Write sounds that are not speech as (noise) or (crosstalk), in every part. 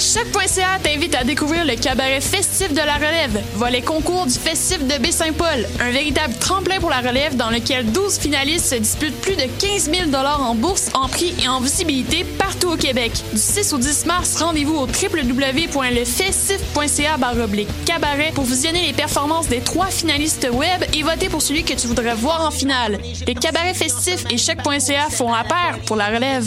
Choc.ca t'invite à découvrir le cabaret festif de la relève, volet concours du festif de Baie-Saint-Paul, un véritable tremplin pour la relève dans lequel 12 finalistes se disputent plus de 15 000 en bourse, en prix et en visibilité partout au Québec. Du 6 au 10 mars, rendez-vous au www.lefestif.ca cabaret pour visionner les performances des trois finalistes web et voter pour celui que tu voudrais voir en finale. Les cabarets festifs et Choc.ca font paire pour la relève.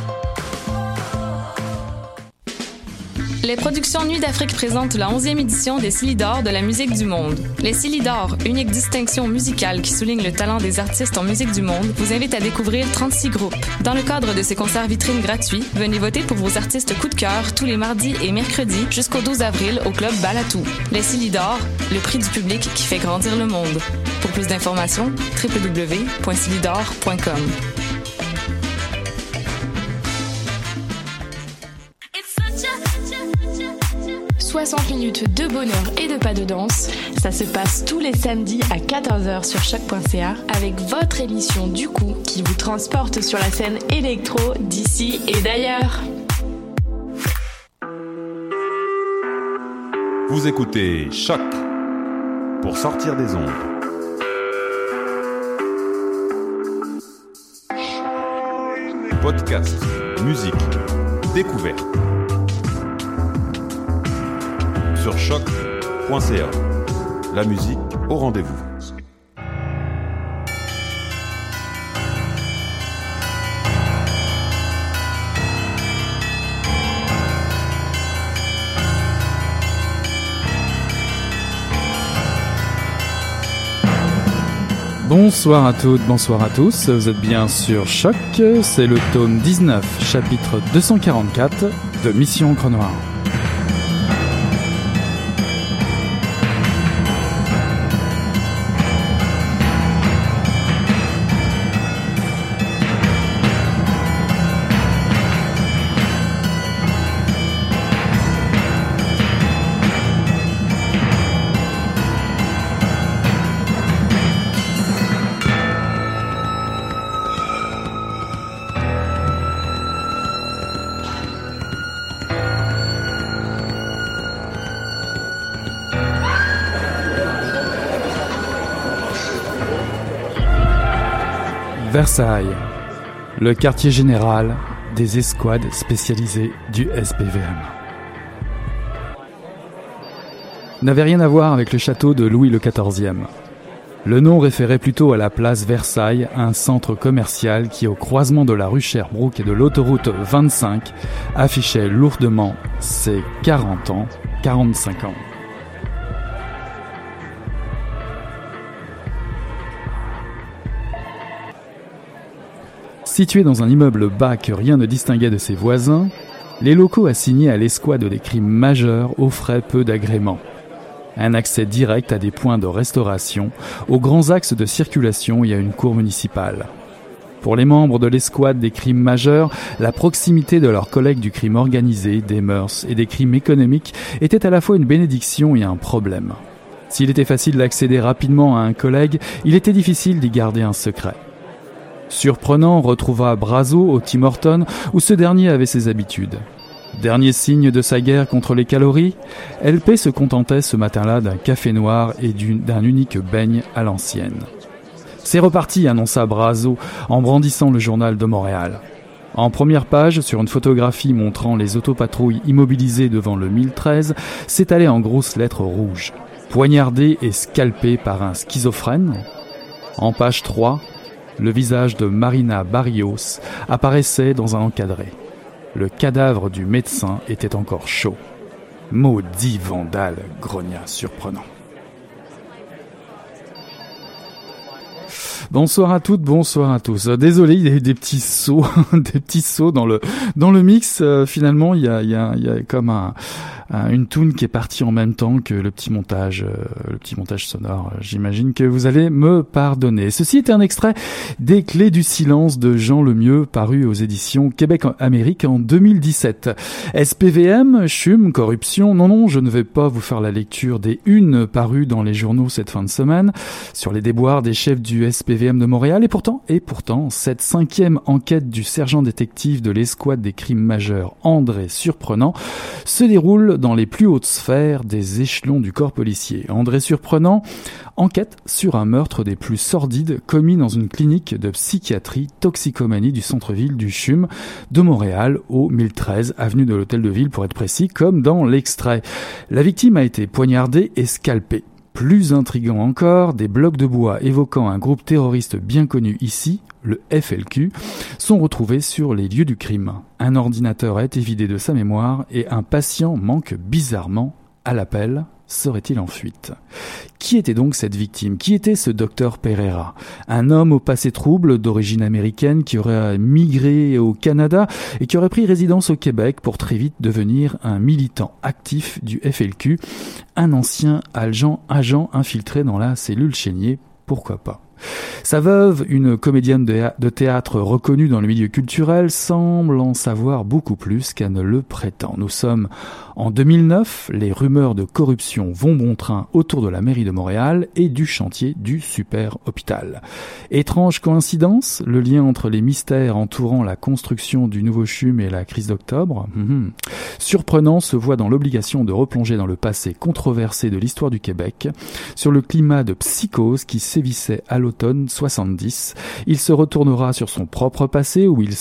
Les productions Nuit d'Afrique présentent la 11e édition des Silidor de la musique du monde. Les Silidor, unique distinction musicale qui souligne le talent des artistes en musique du monde, vous invite à découvrir 36 groupes. Dans le cadre de ces concerts vitrines gratuits, venez voter pour vos artistes coup de cœur tous les mardis et mercredis jusqu'au 12 avril au club Balatou. Les Silidor, le prix du public qui fait grandir le monde. Pour plus d'informations, www.silidor.com. 60 minutes de bonheur et de pas de danse. Ça se passe tous les samedis à 14h sur choc.ca avec votre émission du coup qui vous transporte sur la scène électro d'ici et d'ailleurs. Vous écoutez Choc pour sortir des ondes. Podcast, musique, découverte. Sur choc.ca. La musique au rendez-vous. Bonsoir à toutes, bonsoir à tous, vous êtes bien sur Choc, c'est le tome 19, chapitre 244 de Mission Crenoir. Versailles, le quartier général des escouades spécialisées du SPVM. N'avait rien à voir avec le château de Louis XIV. Le nom référait plutôt à la place Versailles, un centre commercial qui, au croisement de la rue Sherbrooke et de l'autoroute 25, affichait lourdement ses 40 ans, 45 ans. Situé dans un immeuble bas que rien ne distinguait de ses voisins, les locaux assignés à l'escouade des crimes majeurs offraient peu d'agréments. Un accès direct à des points de restauration, aux grands axes de circulation et à une cour municipale. Pour les membres de l'escouade des crimes majeurs, la proximité de leurs collègues du crime organisé, des mœurs et des crimes économiques était à la fois une bénédiction et un problème. S'il était facile d'accéder rapidement à un collègue, il était difficile d'y garder un secret. Surprenant retrouva Brazo au Tim Horton où ce dernier avait ses habitudes. Dernier signe de sa guerre contre les calories, LP se contentait ce matin-là d'un café noir et d'un unique beigne à l'ancienne. C'est reparti, annonça Brazo en brandissant le journal de Montréal. En première page, sur une photographie montrant les autopatrouilles immobilisées devant le 1013, s'étalait en grosses lettres rouges. Poignardé et scalpé par un schizophrène. En page 3, le visage de Marina Barrios apparaissait dans un encadré. Le cadavre du médecin était encore chaud. Maudit vandale, grogna surprenant. Bonsoir à toutes, bonsoir à tous. Euh, désolé, il y a eu des petits sauts, (laughs) des petits sauts dans le mix. Euh, finalement, il y a comme un une tune qui est partie en même temps que le petit montage, euh, le petit montage sonore. J'imagine que vous allez me pardonner. Ceci est un extrait des Clés du silence de Jean Lemieux, paru aux éditions Québec-Amérique en 2017. SPVM, chum, corruption. Non, non, je ne vais pas vous faire la lecture des unes parues dans les journaux cette fin de semaine sur les déboires des chefs du SPVM de Montréal. Et pourtant, et pourtant, cette cinquième enquête du sergent détective de l'escouade des crimes majeurs, André Surprenant, se déroule dans les plus hautes sphères des échelons du corps policier. André Surprenant enquête sur un meurtre des plus sordides commis dans une clinique de psychiatrie toxicomanie du centre-ville du CHUM de Montréal au 1013 avenue de l'Hôtel de Ville pour être précis, comme dans l'extrait. La victime a été poignardée et scalpée. Plus intrigant encore, des blocs de bois évoquant un groupe terroriste bien connu ici, le FLQ, sont retrouvés sur les lieux du crime. Un ordinateur a été vidé de sa mémoire et un patient manque bizarrement à l'appel. Serait-il en fuite? Qui était donc cette victime? Qui était ce docteur Pereira? Un homme au passé trouble, d'origine américaine, qui aurait migré au Canada et qui aurait pris résidence au Québec pour très vite devenir un militant actif du FLQ, un ancien agent, agent infiltré dans la cellule chénier, pourquoi pas? Sa veuve, une comédienne de théâtre reconnue dans le milieu culturel, semble en savoir beaucoup plus qu'elle ne le prétend. Nous sommes en 2009, les rumeurs de corruption vont bon train autour de la mairie de Montréal et du chantier du super hôpital. Étrange coïncidence, le lien entre les mystères entourant la construction du nouveau CHUM et la crise d'octobre. Mhm. Surprenant se voit dans l'obligation de replonger dans le passé controversé de l'histoire du Québec, sur le climat de psychose qui sévissait à l'automne 70. Il se retournera sur son propre passé où, il,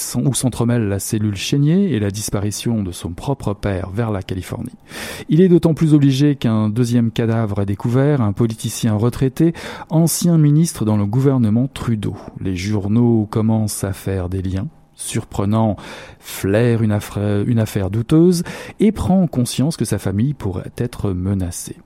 la cellule chénier et la disparition de son propre père vers la Californie il est d'autant plus obligé qu'un deuxième cadavre est découvert, un politicien retraité, ancien ministre dans le gouvernement Trudeau. Les journaux commencent à faire des liens surprenant, flaire une affaire douteuse et prend conscience que sa famille pourrait être menacée.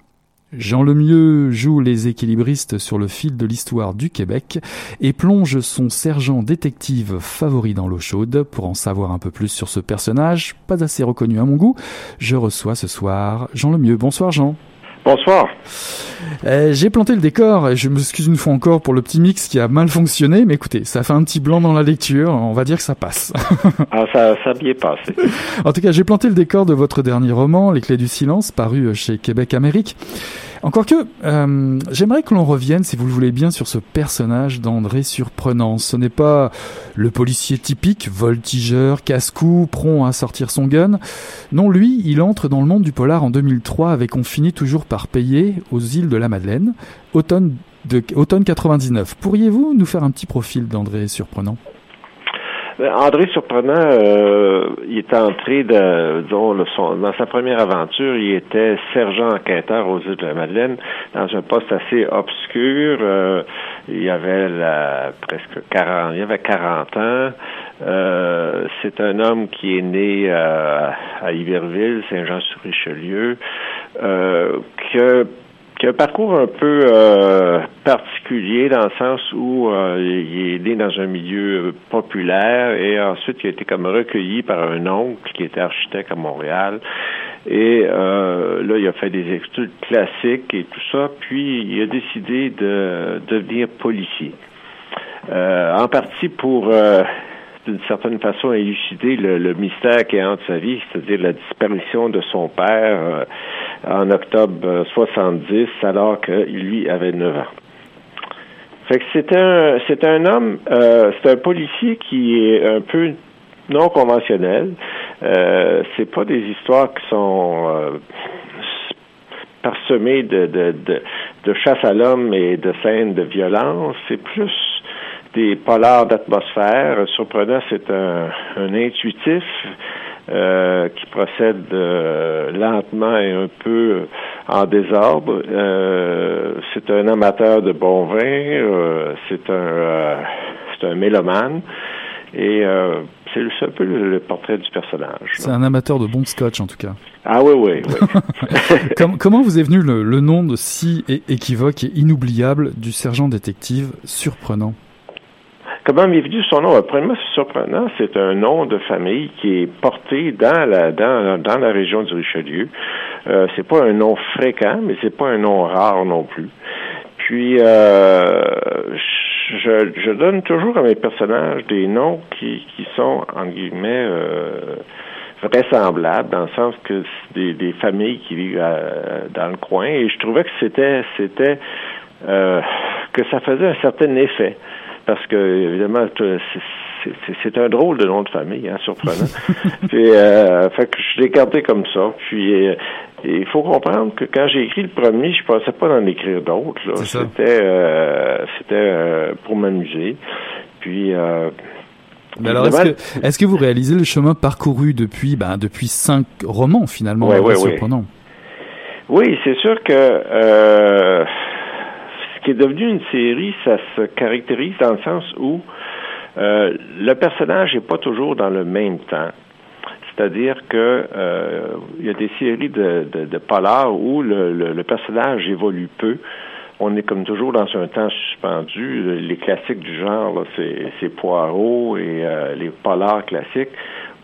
Jean Lemieux joue les équilibristes sur le fil de l'histoire du Québec et plonge son sergent détective favori dans l'eau chaude. Pour en savoir un peu plus sur ce personnage, pas assez reconnu à mon goût, je reçois ce soir Jean Lemieux. Bonsoir Jean. Bonsoir. Euh, j'ai planté le décor et je m'excuse une fois encore pour le petit mix qui a mal fonctionné, mais écoutez, ça fait un petit blanc dans la lecture, on va dire que ça passe. (laughs) ah, ça, ça a bien passé. En tout cas, j'ai planté le décor de votre dernier roman, Les Clés du Silence, paru chez Québec Amérique. Encore que, euh, j'aimerais que l'on revienne, si vous le voulez bien, sur ce personnage d'André Surprenant. Ce n'est pas le policier typique, voltigeur, casse-cou, prompt à sortir son gun. Non, lui, il entre dans le monde du polar en 2003 avec On finit toujours par payer aux îles de la Madeleine, automne, automne 99. Pourriez-vous nous faire un petit profil d'André Surprenant? André Surprenant, euh, il est entré de, disons, dans sa première aventure, il était sergent enquêteur aux îles de la Madeleine, dans un poste assez obscur. Euh, il avait la, presque 40, il avait 40 ans. c'est un homme qui est né à Iberville, Saint-Jean-sur-Richelieu, que qui a un parcours un peu euh, particulier dans le sens où euh, il est né dans un milieu populaire et ensuite il a été comme recueilli par un oncle qui était architecte à Montréal. Et euh, là, il a fait des études classiques et tout ça, puis il a décidé de devenir policier. en partie pour d'une certaine façon élucider le, mystère qui est entre sa vie, c'est-à-dire la disparition de son père euh, en octobre 70, alors qu'il lui avait 9 ans. Fait que c'est un c'est un homme, euh, c'est un policier qui est un peu non conventionnel. Euh, c'est pas des histoires qui sont euh, parsemées de, de, de chasse à l'homme et de scènes de violence. C'est plus des polars d'atmosphère. Surprenant, c'est un, un, intuitif euh, qui procède euh, lentement et un peu en désordre. Euh, c'est un amateur de bon vin. C'est un c'est un mélomane. Et c'est un peu le, portrait du personnage. C'est un amateur de bon scotch, en tout cas. Ah oui, oui, oui. (laughs) comment vous est venu le, le nom de si équivoque et inoubliable du sergent détective surprenant? Comment m'est venu son nom? Premièrement, c'est surprenant. C'est un nom de famille qui est porté dans la, dans, dans la région du Richelieu. Euh, c'est pas un nom fréquent, mais c'est pas un nom rare non plus. Puis, euh, je, je, donne toujours à mes personnages des noms qui, qui sont, en guillemets, euh, dans le sens que c'est des, des familles qui vivent euh, dans le coin. Et je trouvais que c'était, c'était, euh, que ça faisait un certain effet. Parce que, évidemment, c'est un drôle de nom de famille, hein, surprenant. (laughs) puis, euh, fait que je l'ai gardé comme ça. Puis, euh, il faut comprendre que quand j'ai écrit le premier, je pensais pas d'en écrire d'autres. C'était euh, c'était euh, pour m'amuser. Puis mais alors, est-ce que, est que, vous réalisez le chemin parcouru depuis, ben, depuis cinq romans finalement Oui, oui, oui. Oui, c'est sûr que qui est devenu une série, ça se caractérise dans le sens où euh, le personnage n'est pas toujours dans le même temps. C'est-à-dire que euh, il y a des séries de, de, de polars où le, le, personnage évolue peu. On est comme toujours dans un temps suspendu. Les classiques du genre, c'est Poirot et euh, les polars classiques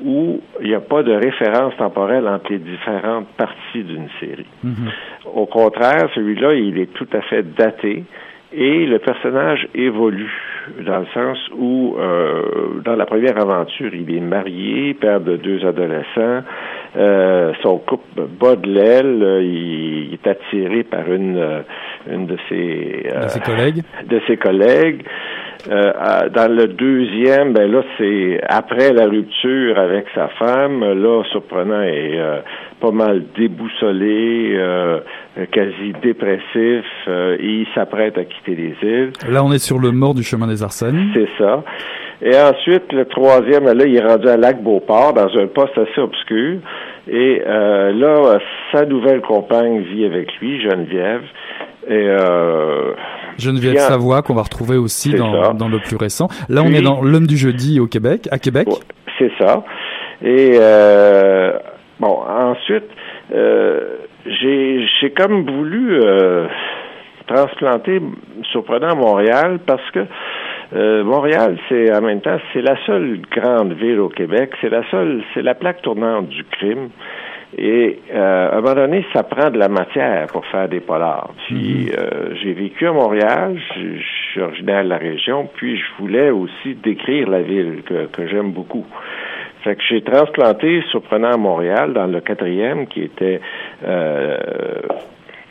où il n'y a pas de référence temporelle entre les différentes parties d'une série. Mm-hmm. Au contraire, celui-là, il est tout à fait daté et le personnage évolue dans le sens où, euh, dans la première aventure, il est marié, père de deux adolescents. Euh, son couple bat de l'aile. Il, est attiré par une, euh, une de ses, de ses collègues. De ses collègues. Dans le deuxième, ben là, c'est après la rupture avec sa femme. Là, surprenant est pas mal déboussolé, euh, quasi dépressif, euh, et il s'apprête à quitter les îles. Là, on est sur le mort du chemin des Arsennes. C'est ça. Et ensuite, le troisième, là, il est rendu à Lac-Beauport, dans un poste assez obscur. Et euh, là, sa nouvelle compagne vit avec lui, Geneviève. Et euh, Geneviève Savoie, qu'on va retrouver aussi dans, dans, le plus récent. Là, on est dans L'homme du jeudi au Québec, à Québec. C'est ça. Et euh, Bon, ensuite, euh, j'ai comme voulu euh, transplanter surprenant Montréal parce que euh, Montréal, c'est en même temps, c'est la seule grande ville au Québec, c'est la seule, c'est la plaque tournante du crime. Et euh, à un moment donné, ça prend de la matière pour faire des polars. Puis mm-hmm. euh, j'ai vécu à Montréal, je, suis originaire de la région, puis je voulais aussi décrire la ville que, que j'aime beaucoup. Fait que j'ai transplanté Surprenant à Montréal dans le quatrième qui était euh,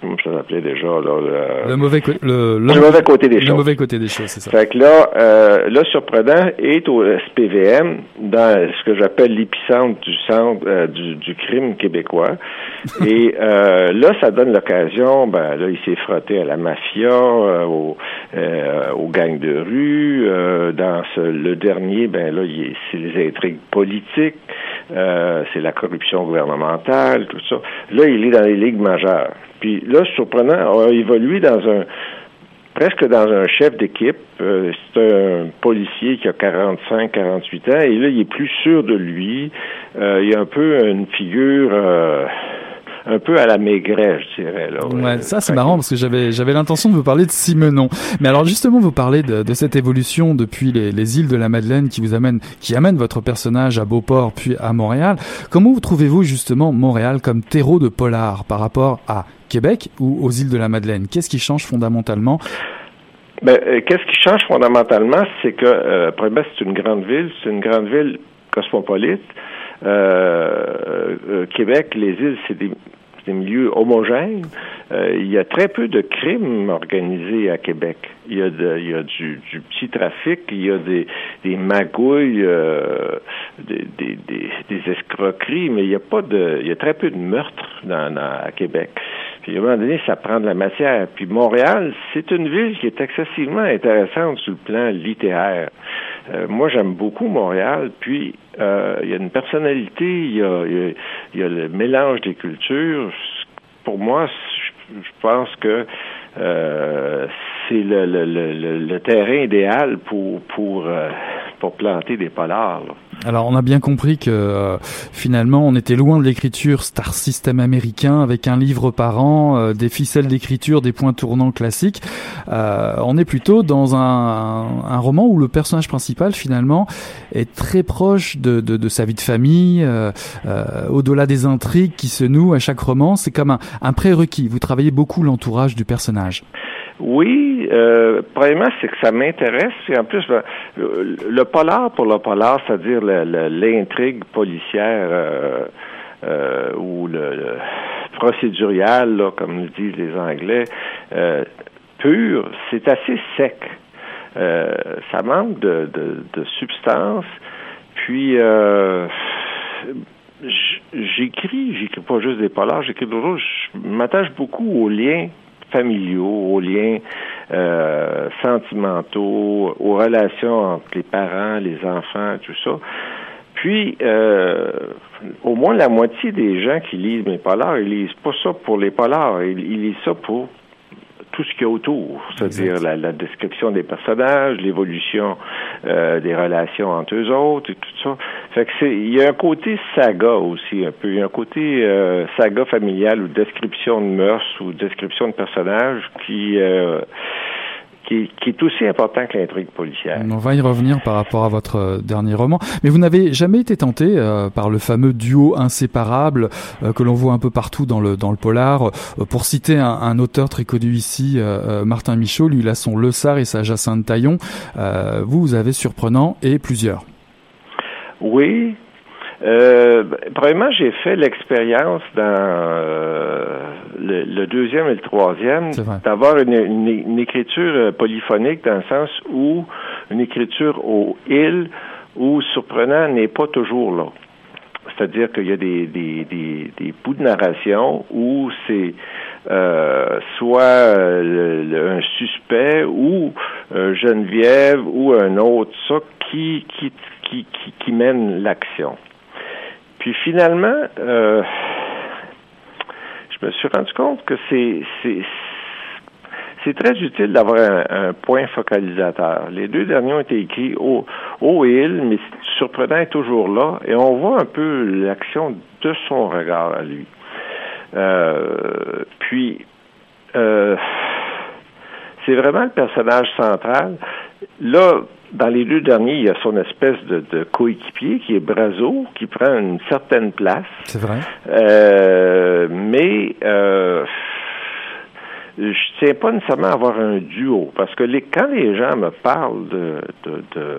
comment ça s'appelait déjà là le, mauvais le, mauvais côté des choses. Le mauvais côté des choses, c'est ça. Fait que là, euh, le surprenant est au SPVM dans ce que j'appelle l'épicentre du centre euh, du, du, crime québécois. (laughs) Et euh, là, ça donne l'occasion, ben là, il s'est frotté à la mafia, euh, au, euh, aux gangs de rue. dans ce, le dernier, ben là, c'est les intrigues politiques, c'est la corruption gouvernementale, tout ça. Là, il est dans les ligues majeures. Puis là, surprenant, a évolué dans un presque dans un chef d'équipe. Euh, c'est un policier qui a 45, 48 ans, et là, il est plus sûr de lui. Euh, il a un peu une figure euh, un peu à la maigret, je dirais. Là, ouais, ça c'est marrant parce que j'avais j'avais l'intention de vous parler de Simenon. Mais alors justement, vous parlez de, de cette évolution depuis les, les, îles de la Madeleine qui vous amène qui amène votre personnage à Beauport puis à Montréal. Comment vous trouvez-vous justement Montréal comme terreau de polar par rapport à Québec ou aux îles de la Madeleine? Qu'est-ce qui change fondamentalement? Ben, euh, qu'est-ce qui change fondamentalement, c'est que euh, c'est une grande ville, c'est une grande ville cosmopolite. Euh, euh, Québec, les îles, c'est des, des milieux homogènes. Euh, il y a très peu de crimes organisés à Québec. Il y a, du, petit trafic, il y a des, magouilles, des, escroqueries, mais il y a très peu de meurtres dans, à Québec. Puis à un moment donné, ça prend de la matière. Puis Montréal, c'est une ville qui est excessivement intéressante sur le plan littéraire. Moi, j'aime beaucoup Montréal. Puis euh, il y a une personnalité, il y a, il y a, le mélange des cultures. Pour moi, je pense que euh, c'est le, le, le, le, terrain idéal pour pour pour planter des polars. Alors on a bien compris que euh, finalement on était loin de l'écriture Star System américain avec un livre par an, euh, des ficelles d'écriture, des points tournants classiques. Euh, on est plutôt dans un, un, roman où le personnage principal finalement est très proche de, de, de sa vie de famille, au-delà des intrigues qui se nouent à chaque roman. C'est comme un, un prérequis. Vous travaillez beaucoup l'entourage du personnage. Oui, euh, premièrement, c'est que ça m'intéresse. Et en plus, ben, le, polar pour le polar, c'est-à-dire l'intrigue policière euh, euh, ou le, procédurial, comme nous disent les Anglais, euh, pur, c'est assez sec. Euh, ça manque de, de, de substance. Puis, j'écris, j'écris pas juste des polars, j'écris d'autres. Je m'attache beaucoup aux liens familiaux, aux liens euh, sentimentaux, aux relations entre les parents, les enfants, tout ça. Puis, euh, au moins la moitié des gens qui lisent mes polars, ils lisent pas ça pour les polars, ils lisent ça pour tout ce qu'il y a autour, c'est-à-dire la, description des personnages, l'évolution euh, des relations entre eux autres et tout ça. Fait que c'est, il y a un côté saga aussi un peu, il y a un côté euh, saga familial ou description de mœurs ou description de personnages qui euh, qui, est aussi important que l'intrigue policière. On va y revenir par rapport à votre euh, dernier roman. Mais vous n'avez jamais été tenté euh, par le fameux duo inséparable euh, que l'on voit un peu partout dans le, dans le polar. pour citer un, auteur très connu ici, Martin Michaud, lui il a son Le Sar et sa Jacinthe Taillon. vous, vous avez Surprenant et plusieurs. Oui, euh, premièrement, j'ai fait l'expérience dans euh, le, deuxième et le troisième d'avoir une, une, écriture euh, polyphonique dans le sens où une écriture au il où surprenant n'est pas toujours là. C'est-à-dire qu'il y a des, des, des, des, bouts de narration où c'est euh, soit un suspect ou Geneviève ou un autre, ça qui, qui, qui, qui mène l'action. Puis finalement, euh, je me suis rendu compte que c'est c'est très utile d'avoir un, point focalisateur. Les deux derniers ont été écrits au, au il, mais surprenant est toujours là, et on voit un peu l'action de son regard à lui. Euh, puis, euh, c'est vraiment le personnage central. Là, dans les deux derniers, il y a son espèce de, coéquipier qui est Brazo, qui prend une certaine place. C'est vrai. Euh, mais euh, je tiens pas nécessairement à avoir un duo, parce que les, quand les gens me parlent de, de, de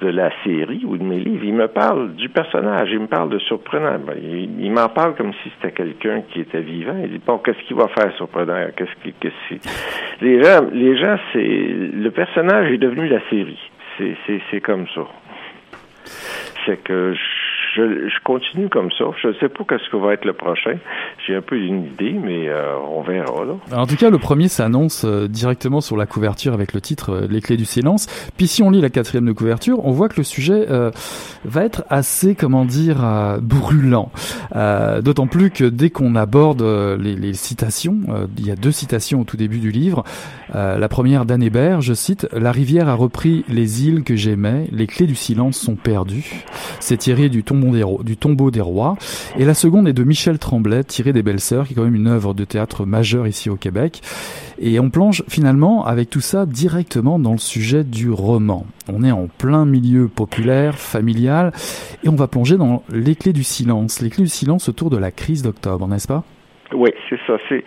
de la série ou de mes livres. Il me parle du personnage, il me parle de surprenant. Ben, il, m'en parle comme si c'était quelqu'un qui était vivant. Il dit bon, qu'est-ce qu'il va faire surprenant? Qu'est-ce qui, qu'est-ce Les gens, les gens, c'est le personnage est devenu la série. C'est, c'est, c'est comme ça. C'est que je, je, continue comme ça. Je ne sais pas qu'est-ce que va être le prochain. J'ai un peu une idée, mais euh, on verra. En tout cas, le premier s'annonce euh, directement sur la couverture avec le titre euh, Les clés du silence. Puis si on lit la quatrième de couverture, on voit que le sujet va être assez, comment dire, brûlant. D'autant plus que dès qu'on aborde les, les, citations, il y a deux citations au tout début du livre. la première d'Anne Hébert, je cite, La rivière a repris les îles que j'aimais, les clés du silence sont perdues. C'est tiré du tombeau du tombeau des rois. Et la seconde est de Michel Tremblay, tiré des Belles Sœurs, qui est quand même une œuvre de théâtre majeure ici au Québec. Et on plonge finalement avec tout ça directement dans le sujet du roman. On est en plein milieu populaire, familial, et on va plonger dans les clés du silence. Les clés du silence autour de la crise d'octobre, n'est-ce pas? Oui, c'est ça. C'est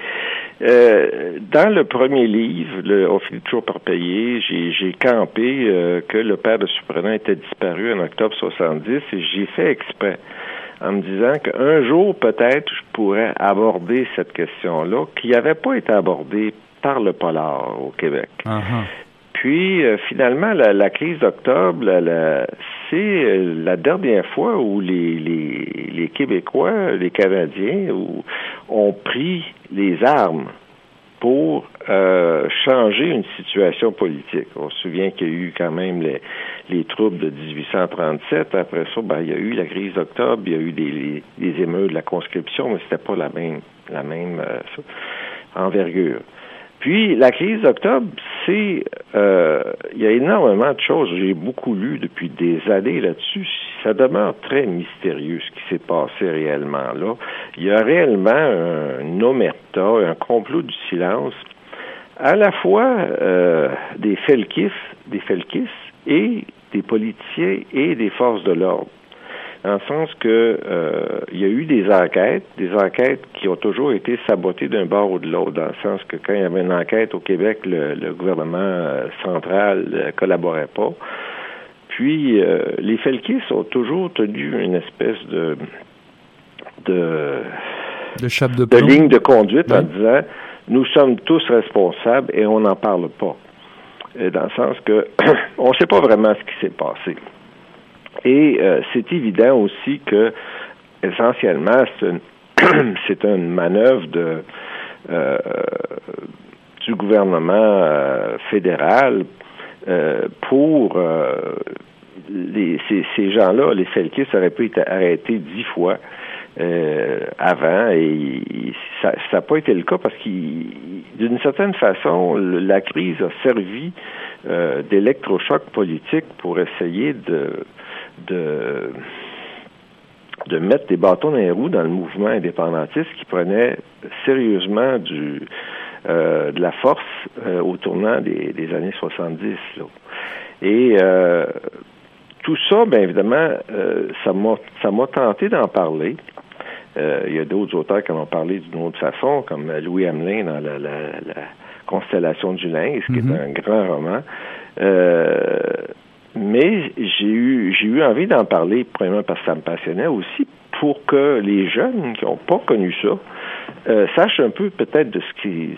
euh, dans le premier livre, le, On finit toujours par payer, j'ai campé euh, que le père de Surprenant était disparu en octobre 70 et j'ai fait exprès en me disant qu'un jour, peut-être, je pourrais aborder cette question-là qui n'avait pas été abordée par le polar au Québec. Uh-huh. Puis, euh, finalement, la, crise d'octobre, c'est la dernière fois où les, les, les Québécois, les Canadiens, ont pris les armes pour euh, changer une situation politique. On se souvient qu'il y a eu quand même les, les troubles de 1837. Après ça, ben, il y a eu la crise d'octobre, il y a eu des, émeutes de la conscription, mais c'était pas la même la même euh, envergure. Puis la crise d'octobre, c'est, euh, il y a énormément de choses. J'ai beaucoup lu depuis des années là-dessus. Ça demeure très mystérieux ce qui s'est passé réellement là. Il y a réellement un omerta, un complot du silence, à la fois euh, des felkis, des felkis et des politiciens et des forces de l'ordre dans le sens que euh, il y a eu des enquêtes, des enquêtes qui ont toujours été sabotées d'un bord ou de l'autre, dans le sens que quand il y avait une enquête au Québec, le, gouvernement euh, central ne collaborait pas. Puis euh, les Felkis ont toujours tenu une espèce de de, de, de, ligne de conduite en disant nous sommes tous responsables et on n'en parle pas. dans le sens que (clears throat) on ne sait pas vraiment ce qui s'est passé. Et euh, c'est évident aussi que, essentiellement, c'est une, (clears throat) une manœuvre de, euh, du gouvernement euh, fédéral pour les, ces, gens-là, les Felkis auraient pu être arrêtés dix fois avant. Et ça n'a pas été le cas parce qu'il d'une certaine façon la crise a servi d'électrochoc politique pour essayer de de de mettre des bâtons dans les roues dans le mouvement indépendantiste qui prenait sérieusement du euh, de la force euh, au tournant des, des années 70. Là. Et euh, tout ça, bien évidemment, ça m'a ça m'a tenté d'en parler. il y a d'autres auteurs qui en ont parlé d'une autre façon, comme Louis Hamelin dans la, la, la Constellation du Lynx, qui est mm-hmm. un grand roman. Mais j'ai eu j'ai eu envie d'en parler, premièrement parce que ça me passionnait aussi, pour que les jeunes qui n'ont pas connu ça euh, sachent un peu peut-être de ce qui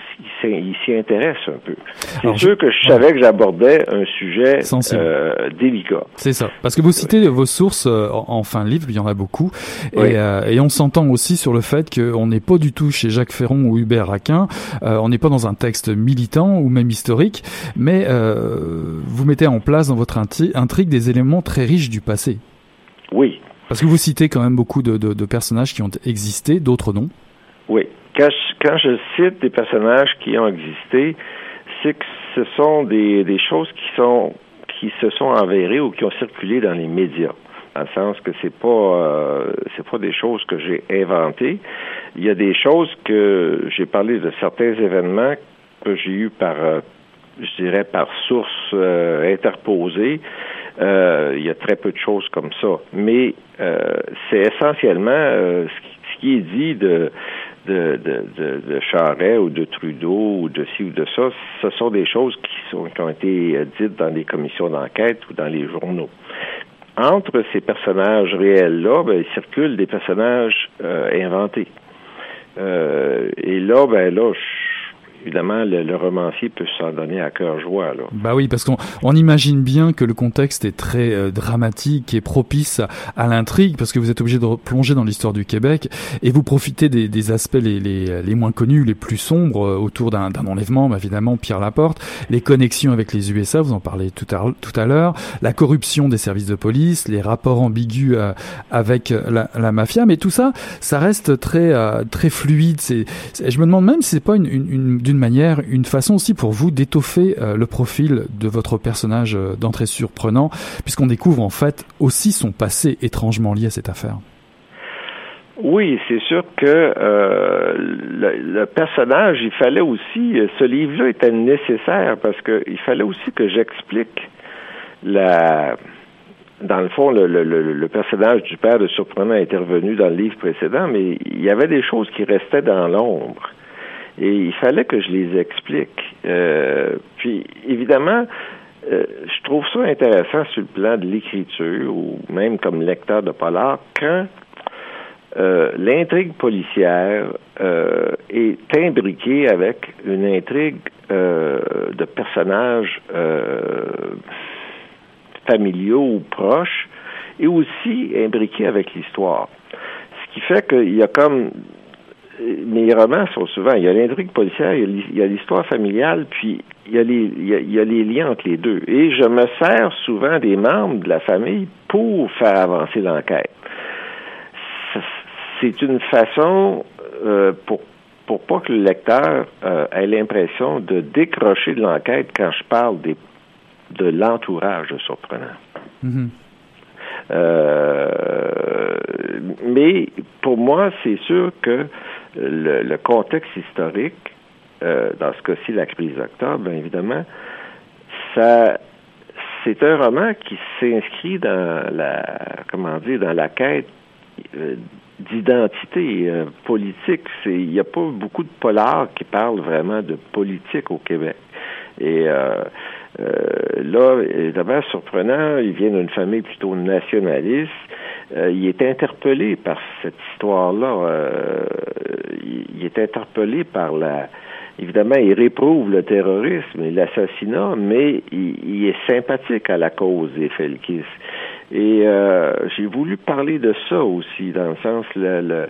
s'y intéresse un peu. C'est sûr que je savais que j'abordais un sujet euh, délicat. C'est ça. Parce que vous citez vos sources euh, en fin de livre, il y en a beaucoup, et, et on s'entend aussi sur le fait qu'on n'est pas du tout chez Jacques Ferron ou Hubert Raquin, on n'est pas dans un texte militant ou même historique, mais vous mettez en place dans votre intrigue des éléments très riches du passé. Oui, parce que vous citez quand même beaucoup de, personnages qui ont existé, d'autres non. Oui. Quand je, cite des personnages qui ont existé, c'est que ce sont des, choses qui se sont avérées ou qui ont circulé dans les médias. Dans le sens que c'est pas euh, pas des choses que j'ai inventées. Il y a des choses que j'ai parlé de certains événements que j'ai eu par euh, je dirais par source euh, interposée euh, il y a très peu de choses comme ça. Mais euh, c'est essentiellement euh, ce, qui, est dit de, de, de, de, ou de Trudeau ou de ci ou de ça, ce sont des choses qui, sont, qui ont été dites dans les commissions d'enquête ou dans les journaux. Entre ces personnages réels-là, ben, il circule des personnages inventés. et là, ben là, évidemment, le, romancier peut s'en donner à cœur joie. Bah oui, parce qu'on on imagine bien que le contexte est très euh, dramatique et propice à, l'intrigue, parce que vous êtes obligé de plonger dans l'histoire du Québec et vous profitez des, des aspects les, les, les, moins connus, les plus sombres euh, autour d'un enlèvement, bah, évidemment Pierre Laporte, les connexions avec les USA, vous en parlez tout à, tout à l'heure, la corruption des services de police, les rapports ambigus euh, avec la, la, mafia, mais tout ça, ça reste très très fluide. C'est, je me demande même si c'est pas une, une, une d'une manière une façon aussi pour vous d'étoffer euh, le profil de votre personnage euh, d'entrée surprenant, puisqu'on découvre en fait aussi son passé étrangement lié à cette affaire. Oui, c'est sûr que euh, le, personnage, il fallait aussi, ce livre-là était nécessaire parce qu'il fallait aussi que j'explique la, dans le fond, le, le, personnage du père de Surprenant est intervenu dans le livre précédent, mais il y avait des choses qui restaient dans l'ombre. Et il fallait que je les explique. Euh, puis, évidemment, euh, je trouve ça intéressant sur le plan de l'écriture ou même comme lecteur de polar quand euh, l'intrigue policière est imbriquée avec une intrigue de personnages familiaux ou proches et aussi imbriquée avec l'histoire. Ce qui fait qu'il y a comme mes romans sont souvent, il y a l'intrigue policière, il y a l'histoire familiale, puis il y, a les, il, y a, les liens entre les deux. Et je me sers souvent des membres de la famille pour faire avancer l'enquête. C'est une façon euh, pour pour pas que le lecteur euh, ait l'impression de décrocher de l'enquête quand je parle des, de l'entourage surprenant. Mm-hmm. Euh, mais pour moi, c'est sûr que le, contexte historique, euh, dans ce cas-ci, la crise d'octobre, bien évidemment, ça, c'est un roman qui s'inscrit dans la, comment dire, dans la quête euh, d'identité politique. Il n'y a pas beaucoup de polars qui parlent vraiment de politique au Québec. Et euh, euh, là, évidemment, surprenant, il vient d'une famille plutôt nationaliste. Euh, il est interpellé par cette histoire-là. Euh, il, est interpellé par la... Évidemment, il réprouve le terrorisme et l'assassinat, mais il, est sympathique à la cause des Felkis. Et j'ai voulu parler de ça aussi, dans le sens le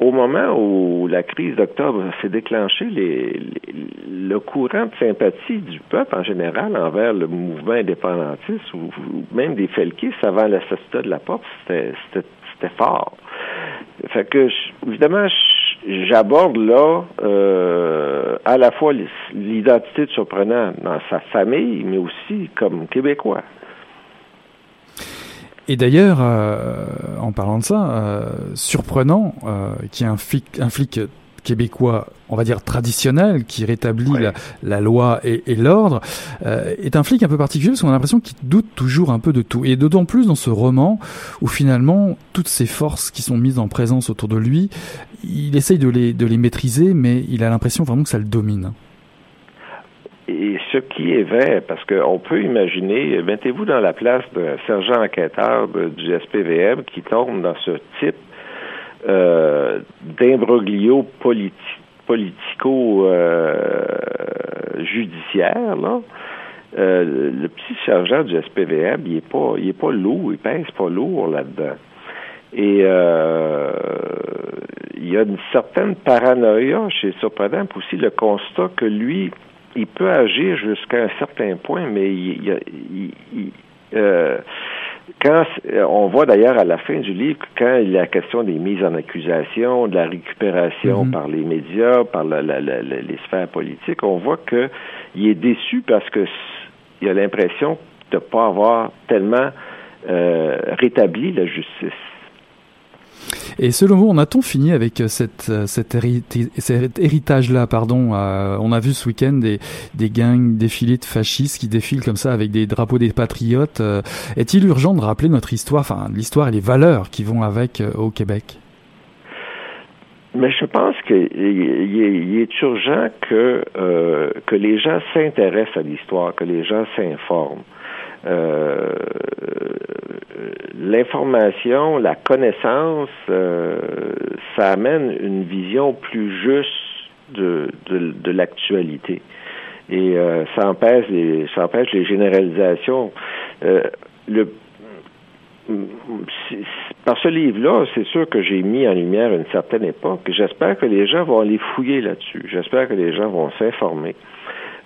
au moment où la crise d'octobre s'est déclenchée, le courant de sympathie du peuple en général envers le mouvement indépendantiste ou, même des felkistes avant l'assassinat de la porte, c'était fort. Fait que, évidemment, j'aborde là euh, à la fois l'identité de Surprenant dans sa famille, mais aussi comme Québécois. Et d'ailleurs, euh, en parlant de ça, euh, surprenant euh, qu'il y ait un flic, un flic québécois, on va dire traditionnel, qui rétablit la, loi et, l'ordre, est un flic un peu particulier parce qu'on a l'impression qu'il doute toujours un peu de tout. Et d'autant plus dans ce roman où finalement toutes ces forces qui sont mises en présence autour de lui, il essaye de les, de les maîtriser, mais il a l'impression vraiment que ça le domine. Ce qui est vrai, parce qu'on peut imaginer, mettez-vous dans la place d'un sergent enquêteur du SPVM qui tombe dans ce type euh, d'imbroglio politico euh. Euh, le petit sergent du SPVM, il est pas, il est pas lourd, il pèse pas lourd là-dedans. Et il y a une certaine paranoïa chez Surprenant, aussi le constat que lui, il peut agir jusqu'à un certain point, mais il, il, euh, quand on voit d'ailleurs à la fin du livre quand il y a question des mises en accusation, de la récupération mhm. par les médias, par les sphères politiques, on voit que il est déçu parce que il a l'impression de ne pas avoir tellement euh, rétabli la justice. Et selon vous, on a-t-on fini avec euh, cette, euh, cet, héritage-là pardon euh, On a vu ce week-end des, des gangs défilés de fascistes qui défilent comme ça avec des drapeaux des patriotes. Est-il urgent de rappeler notre histoire, enfin l'histoire et les valeurs qui vont avec au Québec? Mais je pense qu'il est urgent que, que les gens s'intéressent à l'histoire, que les gens s'informent. Euh, l'information, la connaissance, euh, ça amène une vision plus juste de, de, l'actualité. Et euh, ça empêche les ça empêche les généralisations. le par ce livre-là, c'est sûr que j'ai mis en lumière une certaine époque. J'espère que les gens vont aller fouiller là-dessus. J'espère que les gens vont s'informer.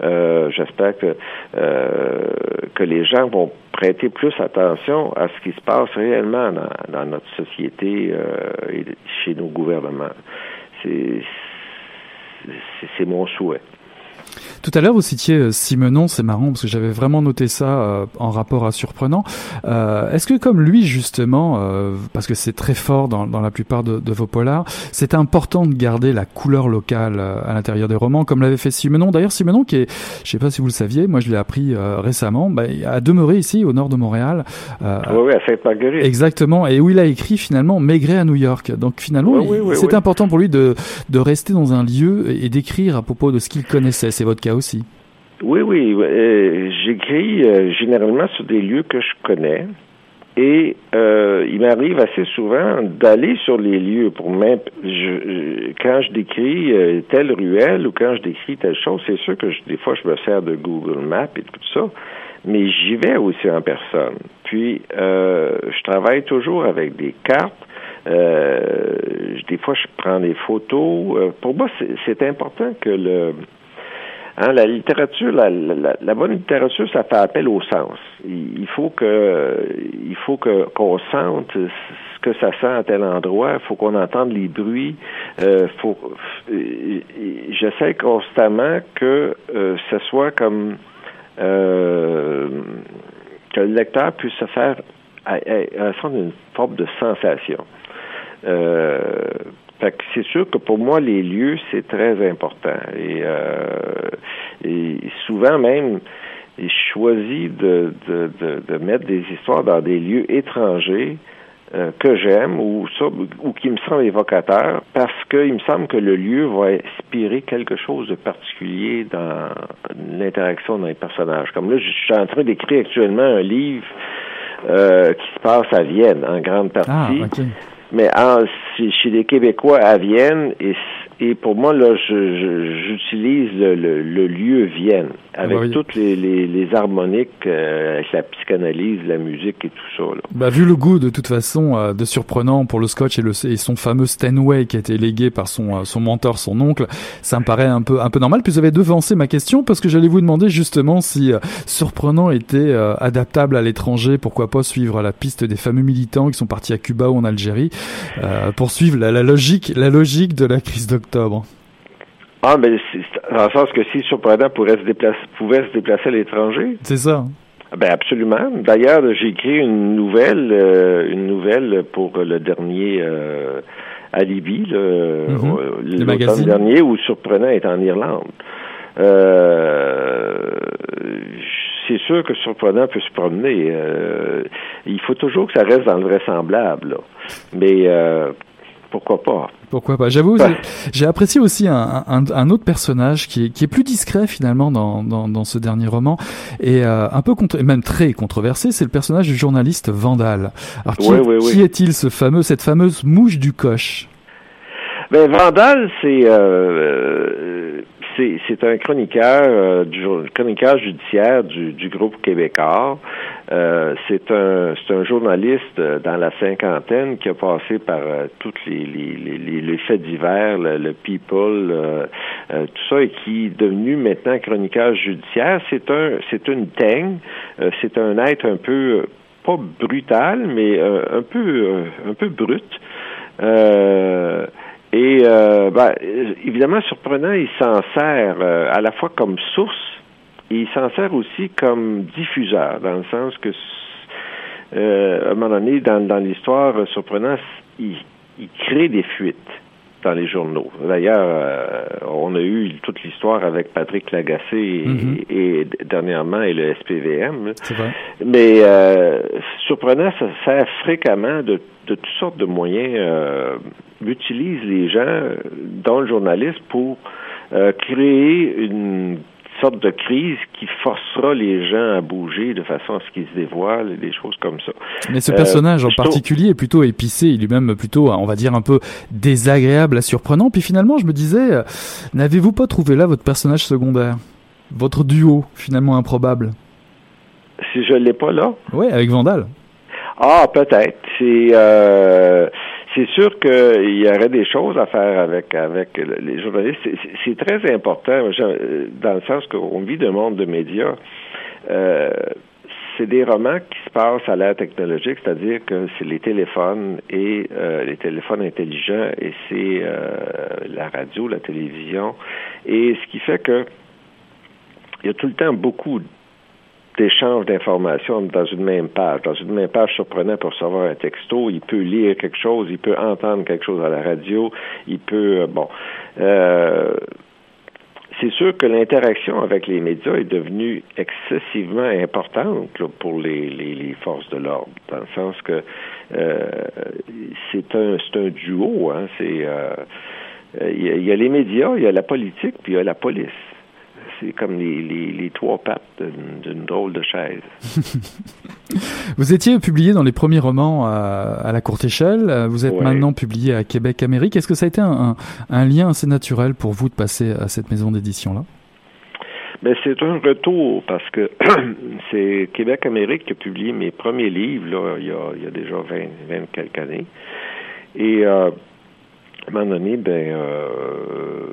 Euh, j'espère que euh, que les gens vont prêter plus attention à ce qui se passe réellement dans, notre société euh, et chez nos gouvernements. C'est c'est mon souhait. Tout à l'heure, vous citiez euh, Simenon, c'est marrant parce que j'avais vraiment noté ça euh, en rapport à Surprenant. Euh, Est-ce que comme lui, justement, euh, parce que c'est très fort dans, dans la plupart de, de, vos polars, c'est important de garder la couleur locale euh, à l'intérieur des romans, comme l'avait fait Simenon? D'ailleurs, Simenon, qui est, je sais pas si vous le saviez, moi je l'ai appris récemment, bah, a demeuré ici, au nord de Montréal. oui, oui, à Sainte-Marguerite. Exactement, et où il a écrit finalement Maigret à New York. Donc finalement, c'est important pour lui de, de rester dans un lieu et d'écrire à propos de ce qu'il connaissait. C'est votre cas aussi. Oui, oui. Euh, j'écris euh, généralement sur des lieux que je connais. Et euh, il m'arrive assez souvent d'aller sur les lieux pour même quand je décris telle ruelle ou quand je décris telle chose, c'est sûr que des fois je me sers de Google Maps et tout ça, mais j'y vais aussi en personne. Puis je travaille toujours avec des cartes. des fois je prends des photos. pour moi, c'est important que le Hein, la littérature, la, bonne littérature, ça fait appel au sens. Il, faut que, il faut qu'on sente que ça sent à tel endroit, il faut qu'on entende les bruits. Euh, faut, j'essaie constamment que euh, ce soit comme euh, que le lecteur puisse se faire à, à, une forme de sensation. Fait que c'est sûr que pour moi, les lieux, c'est très important. Et, euh, et souvent même, je choisis de, de, de, de, mettre des histoires dans des lieux étrangers euh, que j'aime ou, ou qui me semblent évocateurs parce qu'il me semble que le lieu va inspirer quelque chose de particulier dans l'interaction dans les personnages. Comme là, je suis en train d'écrire actuellement un livre euh, qui se passe à Vienne en grande partie. Ah, mais en, chez les Québécois à Vienne, et, pour moi, là, j'utilise le, le, lieu Vienne, avec toutes les, les, les harmoniques, euh, avec la psychanalyse, la musique et tout ça. Là. Bah, vu le goût, de toute façon, euh, de surprenant pour le scotch et, le, et son fameux Stanway qui a été légué par son, euh, son mentor, son oncle, ça me paraît un peu, un peu normal. Puis vous avez devancé ma question parce que j'allais vous demander justement si surprenant était adaptable à l'étranger, pourquoi pas suivre la piste des fameux militants qui sont partis à Cuba ou en Algérie. Euh, poursuivre la, la, logique, la logique de la crise d'octobre? Ah, mais dans le sens que si Surprenant pourrait se déplacer, pouvait se déplacer à l'étranger? C'est ça. Ben absolument. D'ailleurs, j'ai écrit une nouvelle, euh, une nouvelle pour le dernier euh, Alibi, le, mm dernier où Surprenant est en Irlande. Euh, c'est sûr que surprenant peut se promener. Euh, il faut toujours que ça reste dans le vraisemblable. Mais euh, pourquoi pas? Pourquoi pas? J'avoue, j'ai apprécié aussi un, un, autre personnage qui est, qui est, plus discret finalement dans, dans, dans ce dernier roman et euh, un peu contre, et même très controversé. C'est le personnage du journaliste Vandal. Alors qui, qui est-il ce fameux, cette fameuse mouche du coche? Ben Vandal, c'est c'est un chroniqueur euh, du chroniqueur judiciaire du, du groupe québécois. Euh, c'est un c'est un journaliste euh, dans la cinquantaine qui a passé par euh, toutes les, les, les, les, faits divers, le, people, tout ça, et qui est devenu maintenant chroniqueur judiciaire. C'est un c'est une teigne, c'est un être un peu pas brutal, mais un peu un peu brut. Euh, et euh, ben, évidemment, surprenant, il s'en sert euh, à la fois comme source et il s'en sert aussi comme diffuseur, dans le sens que euh, à un moment donné, dans, dans l'histoire, surprenant, il, il crée des fuites dans les journaux. D'ailleurs, euh, on a eu toute l'histoire avec Patrick Lagacé et, mm-hmm. et, dernièrement et le SPVM. Mais euh, surprenant, ça sert fréquemment de, de toutes sortes de moyens, euh, utilise les gens, dont le journaliste, pour euh, créer une sorte de crise qui forcera les gens à bouger de façon à ce qu'ils se dévoilent et des choses comme ça. Mais ce personnage en euh, particulier est plutôt épicé, il est même plutôt, on va dire, un peu désagréable à surprenant. Puis finalement, je me disais, euh, n'avez-vous pas trouvé là votre personnage secondaire? Votre duo, finalement improbable? Si je l'ai pas là? Oui, avec Vandal. Ah, peut-être. C'est... Euh c'est sûr qu'il y aurait des choses à faire avec avec les journalistes. C'est très important, dans le sens qu'on vit d'un monde de médias. Euh, c'est des romans qui se passent à l'ère technologique, c'est-à-dire que c'est les téléphones et euh, les téléphones intelligents et c'est euh, la radio, la télévision. Et ce qui fait que il y a tout le temps beaucoup d'échange d'informations dans une même page. Dans une même page surprenant pour savoir un texto, il peut lire quelque chose, il peut entendre quelque chose à la radio, il peut euh, bon. Euh, c'est sûr que l'interaction avec les médias est devenue excessivement importante pour les, forces de l'ordre, dans le sens que euh, c'est un un duo. Hein, il y, a les médias, il y a la politique, puis il y a la police c'est comme les, les, trois pattes d'une drôle de chaise. (laughs) vous étiez publié dans les premiers romans à, la courte échelle. Vous êtes maintenant publié à Québec Amérique. Est-ce que ça a été un, un, lien assez naturel pour vous de passer à cette maison d'édition-là? Ben, c'est un retour parce que (clears throat) c'est Québec Amérique qui a publié mes premiers livres là, il, y a, il y a déjà 20, 20 quelques années. Et euh, à un moment donné, ben, euh,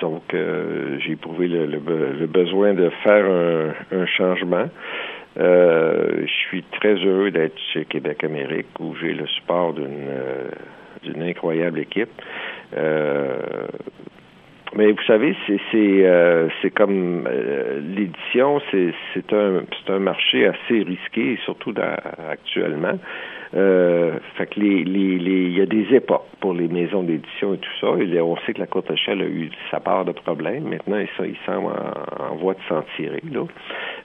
donc, euh, j'ai éprouvé le, besoin de faire un, changement. Euh, je suis très heureux d'être chez Québec Amérique où j'ai le support d'une d'une incroyable équipe. mais vous savez, c'est comme l'édition, c'est un c'est un marché assez risqué, surtout actuellement. Euh, fait que les, les, les, il y a des époques pour les maisons d'édition et tout ça. On sait que la courte échelle a eu sa part de problèmes. Maintenant, ils, ils semblent en, voie de s'en tirer. Là.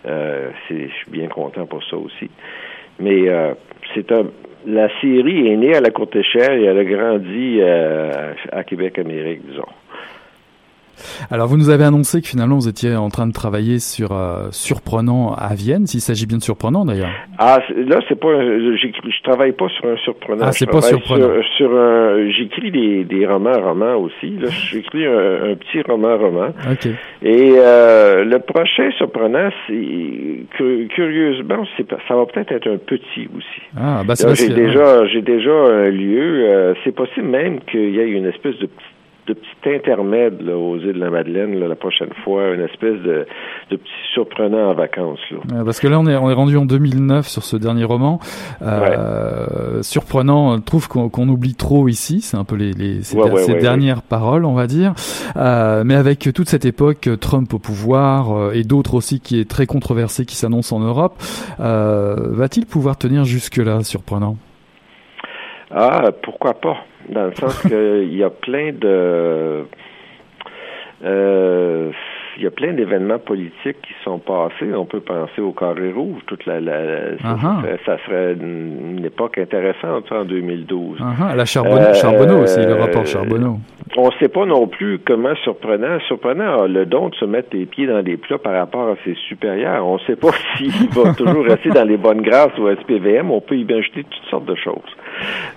Euh, je suis bien content pour ça aussi. Mais euh, c'est un la série est née à la courte échelle et elle a grandi euh, à Québec Amérique, disons. Alors vous nous avez annoncé que finalement vous étiez en train de travailler sur euh, Surprenant à Vienne, s'il s'agit bien de Surprenant d'ailleurs. Ah là c'est pas je travaille pas sur un Surprenant. Ah c'est pas Surprenant. Sur, un j'écris des, des romans romans aussi. Là j'écris un, un, petit roman roman. Ok. Et euh, le prochain Surprenant c'est curieusement c'est ça va peut-être être un petit aussi. Ah bah c'est j'ai déjà j'ai déjà un lieu. Euh, c'est possible même qu'il y ait une espèce de petit de petit intermède là, aux îles de la Madeleine la prochaine fois, une espèce de, de petit surprenant en vacances. Là. parce que là, on est, on est rendu en 2009 sur ce dernier roman. Euh, Surprenant, trouve qu'on oublie trop ici. C'est un peu les, les ces, dernières paroles, on va dire. Euh, mais avec toute cette époque, Trump au pouvoir euh, et d'autres aussi qui est très controversé qui s'annoncent en Europe, euh, va-t-il pouvoir tenir jusque-là, Surprenant? Ah, pourquoi pas? Dans le sens qu'il (laughs) y a plein de euh, il y a plein d'événements politiques qui sont passés. On peut penser au carré rouge. Toute la, la ça, serait, une époque intéressante en 2012. Uh-huh. La Charbonneau, euh, Charbonneau aussi, le rapport Charbonneau. On ne sait pas non plus comment surprenant. Surprenant a le don de se mettre les pieds dans les plats par rapport à ses supérieurs. On ne sait pas (laughs) s'il va toujours rester dans les bonnes grâces au SPVM. On peut y ajouter toutes sortes de choses.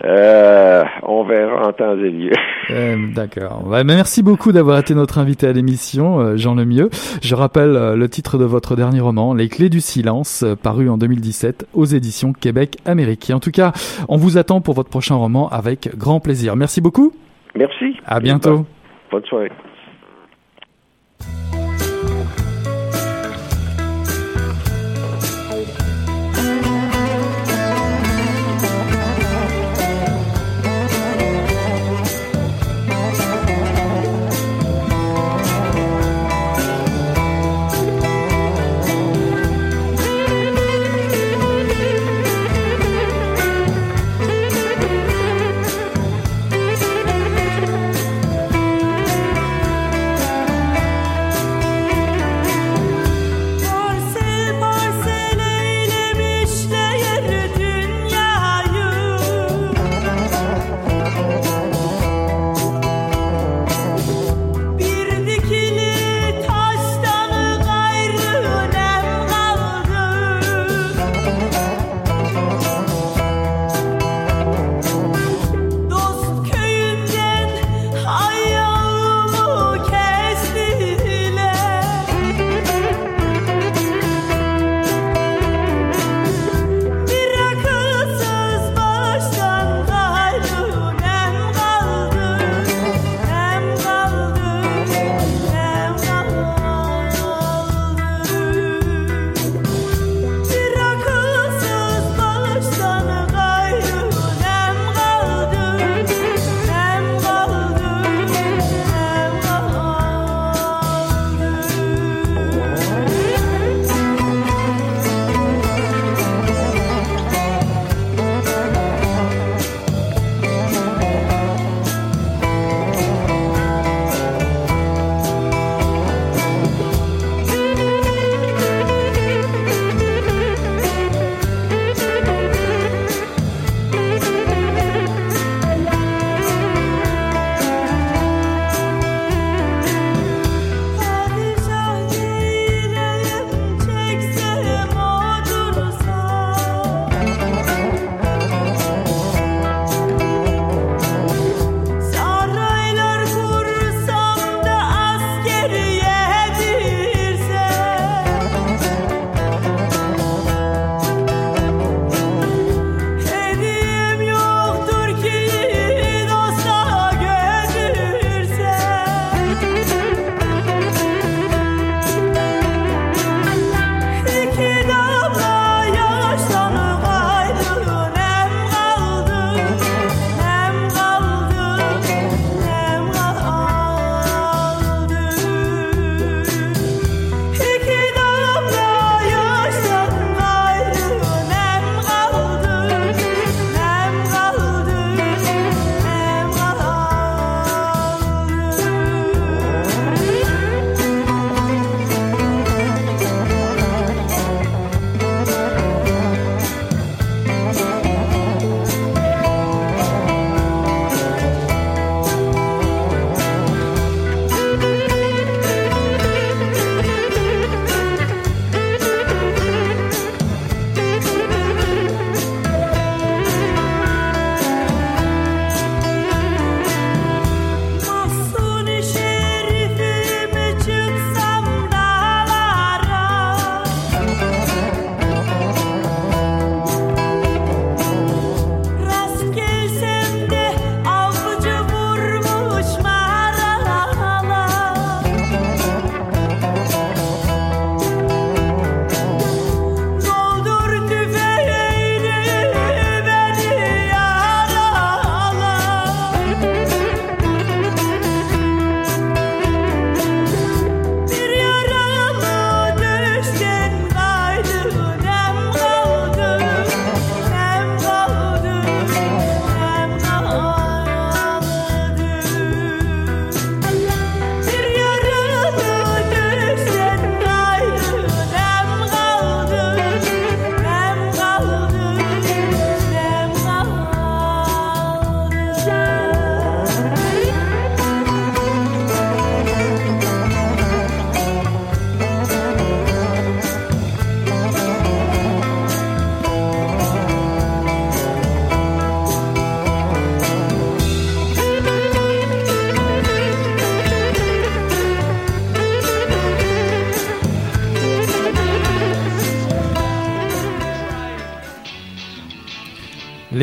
Euh, on verra en temps et lieu. (laughs) Euh, d'accord. merci beaucoup d'avoir été notre invité à l'émission, euh, Jean Lemieux. Je rappelle le titre de votre dernier roman, Les Clés du silence, paru en 2017 aux éditions Québec Amérique. En tout cas, on vous attend pour votre prochain roman avec grand plaisir. Merci beaucoup. Merci. À bientôt. Bonne soirée.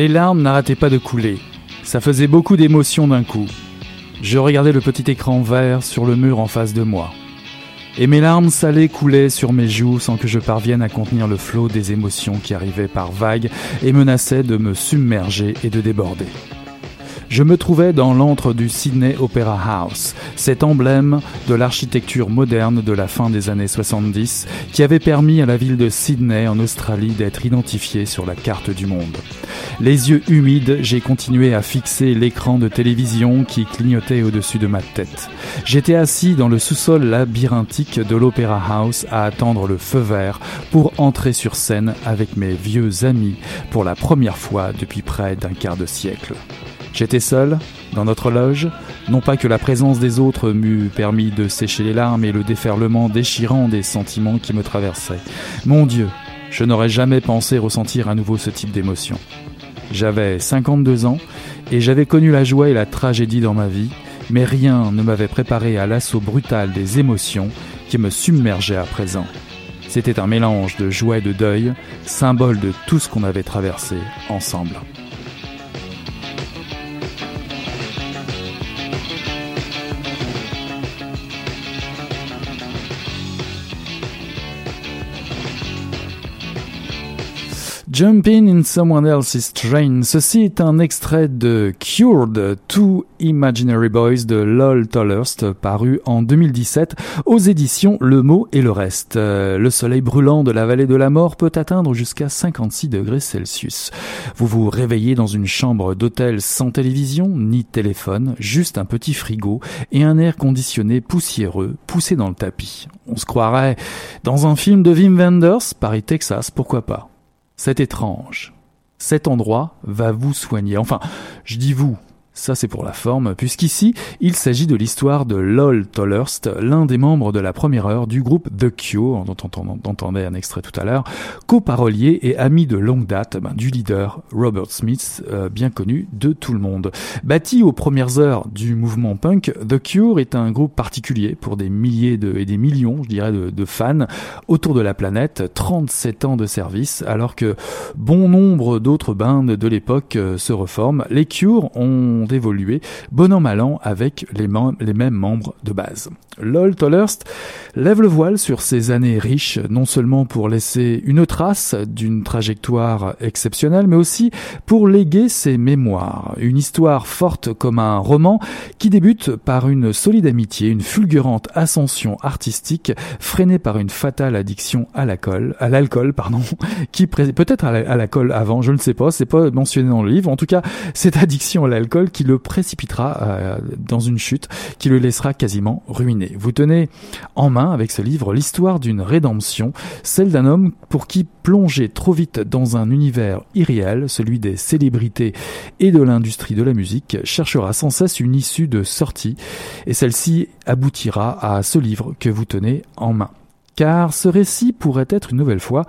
Les larmes n'arrêtaient pas de couler. Ça faisait beaucoup d'émotions d'un coup. Je regardais le petit écran vert sur le mur en face de moi. Et mes larmes salées coulaient sur mes joues sans que je parvienne à contenir le flot des émotions qui arrivaient par vagues et menaçaient de me submerger et de déborder. Je me trouvais dans l'antre du Sydney Opera House, cet emblème de l'architecture moderne de la fin des années 70 qui avait permis à la ville de Sydney en Australie d'être identifiée sur la carte du monde. Les yeux humides, j'ai continué à fixer l'écran de télévision qui clignotait au-dessus de ma tête. J'étais assis dans le sous-sol labyrinthique de l'Opera House à attendre le feu vert pour entrer sur scène avec mes vieux amis pour la première fois depuis près d'un quart de siècle. J'étais seul, dans notre loge, non pas que la présence des autres m'eût permis de sécher les larmes et le déferlement déchirant des sentiments qui me traversaient. Mon Dieu, je n'aurais jamais pensé ressentir à nouveau ce type d'émotion. J'avais 52 ans et j'avais connu la joie et la tragédie dans ma vie, mais rien ne m'avait préparé à l'assaut brutal des émotions qui me submergeaient à présent. C'était un mélange de joie et de deuil, symbole de tout ce qu'on avait traversé ensemble. Jumping in Someone Else's Train. Ceci est un extrait de Cured, Two Imaginary Boys de Lol Tollerst, paru en 2017 aux éditions Le Mot et le Reste. Euh, le soleil brûlant de la vallée de la mort peut atteindre jusqu'à 56 degrés Celsius. Vous vous réveillez dans une chambre d'hôtel sans télévision ni téléphone, juste un petit frigo et un air conditionné poussiéreux poussé dans le tapis. On se croirait dans un film de Wim Wenders, Paris, Texas, pourquoi pas. C'est étrange. Cet endroit va vous soigner. Enfin, je dis vous, ça, c'est pour la forme, puisqu'ici, il s'agit de l'histoire de Lol Tollerst, l'un des membres de la première heure du groupe The Cure, dont on entendait un extrait tout à l'heure, coparolier et ami de longue date ben, du leader Robert Smith, euh, bien connu de tout le monde. Bâti aux premières heures du mouvement punk, The Cure est un groupe particulier pour des milliers de, et des millions, je dirais, de, de fans autour de la planète, 37 ans de service, alors que bon nombre d'autres bandes de l'époque euh, se reforment. Les Cure ont d'évoluer, bon an mal an, avec les, les mêmes membres de base. Lol Tollerst lève le voile sur ces années riches, non seulement pour laisser une trace d'une trajectoire exceptionnelle, mais aussi pour léguer ses mémoires. Une histoire forte comme un roman qui débute par une solide amitié, une fulgurante ascension artistique freinée par une fatale addiction à l'alcool, à l'alcool, pardon, (laughs) qui peut-être à l'alcool avant, je ne sais pas, c'est pas mentionné dans le livre. En tout cas, cette addiction à l'alcool qui le précipitera euh, dans une chute, qui le laissera quasiment ruiné. Vous tenez en main avec ce livre l'histoire d'une rédemption, celle d'un homme pour qui plonger trop vite dans un univers irréel, celui des célébrités et de l'industrie de la musique, cherchera sans cesse une issue de sortie, et celle-ci aboutira à ce livre que vous tenez en main. Car ce récit pourrait être une nouvelle fois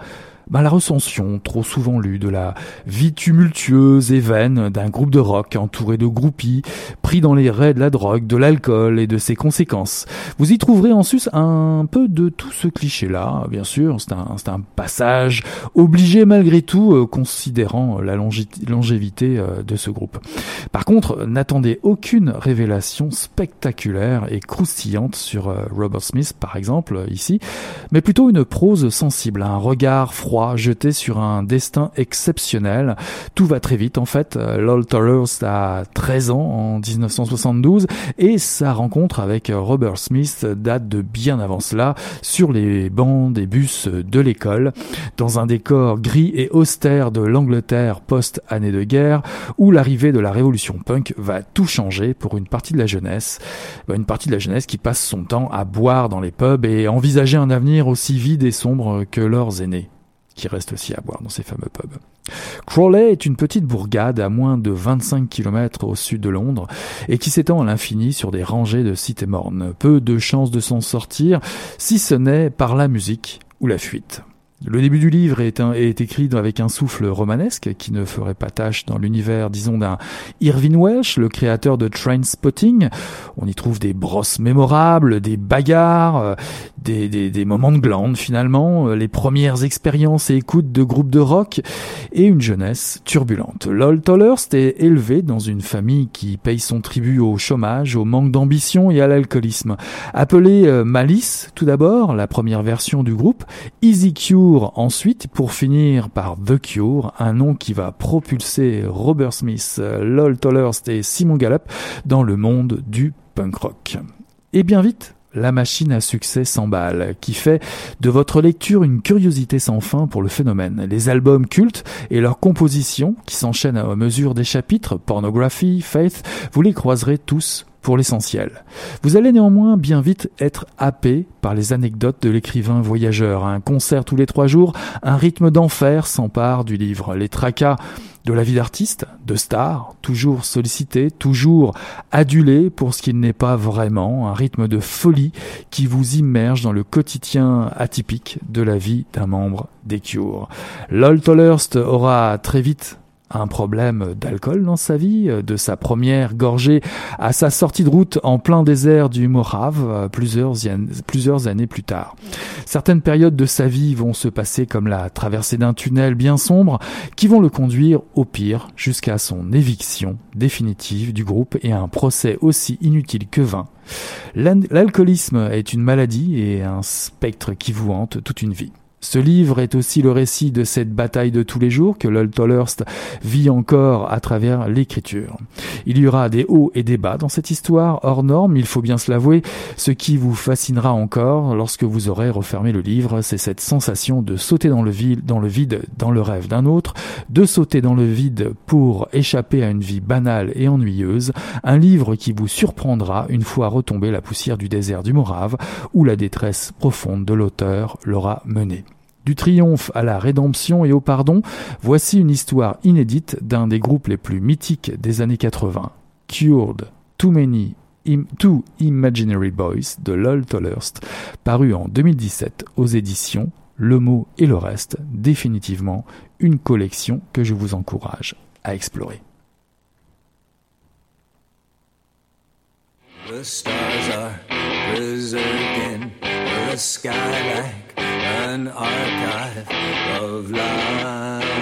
bah, la recension, trop souvent lue, de la vie tumultueuse et vaine d'un groupe de rock entouré de groupies, pris dans les raies de la drogue, de l'alcool et de ses conséquences. Vous y trouverez en sus un peu de tout ce cliché-là, bien sûr, c'est un, un, passage obligé malgré tout, euh, considérant la longévité euh, de ce groupe. Par contre, n'attendez aucune révélation spectaculaire et croustillante sur euh, Robert Smith, par exemple, ici, mais plutôt une prose sensible, un regard froid jeté sur un destin exceptionnel. Tout va très vite en fait. Lol Tollerst a 13 ans en 1972 et sa rencontre avec Robert Smith date de bien avant cela sur les bancs des bus de l'école dans un décor gris et austère de l'Angleterre post-année de guerre où l'arrivée de la révolution punk va tout changer pour une partie de la jeunesse. Bah, une partie de la jeunesse qui passe son temps à boire dans les pubs et envisager un avenir aussi vide et sombre que leurs aînés qui reste aussi à boire dans ces fameux pubs. Crawley est une petite bourgade à moins de 25 km au sud de Londres et qui s'étend à l'infini sur des rangées de cités mornes. Peu de chances de s'en sortir, si ce n'est par la musique ou la fuite. Le début du livre est, écrit avec un souffle romanesque qui ne ferait pas tâche dans l'univers, disons, d'un Irving Welsh, le créateur de Train Spotting. On y trouve des brosses mémorables, des bagarres, euh, des, moments de glande finalement, les premières expériences et écoutes de groupes de rock et une jeunesse turbulente. Lol Tollerst est élevé dans une famille qui paye son tribut au chômage, au manque d'ambition et à l'alcoolisme. Appelé Malice tout d'abord, la première version du groupe, Easy Ensuite, pour finir par The Cure, un nom qui va propulser Robert Smith, Lol Tollerst et Simon Gallup dans le monde du punk rock. Et bien vite, la machine à succès s'emballe, qui fait de votre lecture une curiosité sans fin pour le phénomène. Les albums cultes et leurs compositions, qui s'enchaînent à mesure des chapitres, Pornography, Faith, vous les croiserez tous pour l'essentiel. Vous allez néanmoins bien vite être happé par les anecdotes de l'écrivain voyageur. Un concert tous les trois jours, un rythme d'enfer s'empare du livre. Les tracas de la vie d'artiste, de star, toujours sollicité, toujours adulé pour ce qu'il n'est pas vraiment, un rythme de folie qui vous immerge dans le quotidien atypique de la vie d'un membre des Cures. Lol Tollerst aura très vite un problème d'alcool dans sa vie, de sa première gorgée à sa sortie de route en plein désert du Morave plusieurs, plusieurs années plus tard. Certaines périodes de sa vie vont se passer comme la traversée d'un tunnel bien sombre qui vont le conduire au pire jusqu'à son éviction définitive du groupe et un procès aussi inutile que vain. L'alcoolisme est une maladie et un spectre qui vous hante toute une vie. Ce livre est aussi le récit de cette bataille de tous les jours que Lol vit encore à travers l'écriture. Il y aura des hauts et des bas dans cette histoire hors norme, il faut bien se l'avouer. Ce qui vous fascinera encore lorsque vous aurez refermé le livre, c'est cette sensation de sauter dans le vide, dans le vide, dans le rêve d'un autre, de sauter dans le vide pour échapper à une vie banale et ennuyeuse, un livre qui vous surprendra une fois retombé la poussière du désert du Morave, où la détresse profonde de l'auteur l'aura mené. Du triomphe à la rédemption et au pardon, voici une histoire inédite d'un des groupes les plus mythiques des années 80. Cured, Too Many, Two Imaginary Boys de Lol Tollerst, paru en 2017 aux éditions Le mot et le reste, définitivement une collection que je vous encourage à explorer. The sky an archive of life.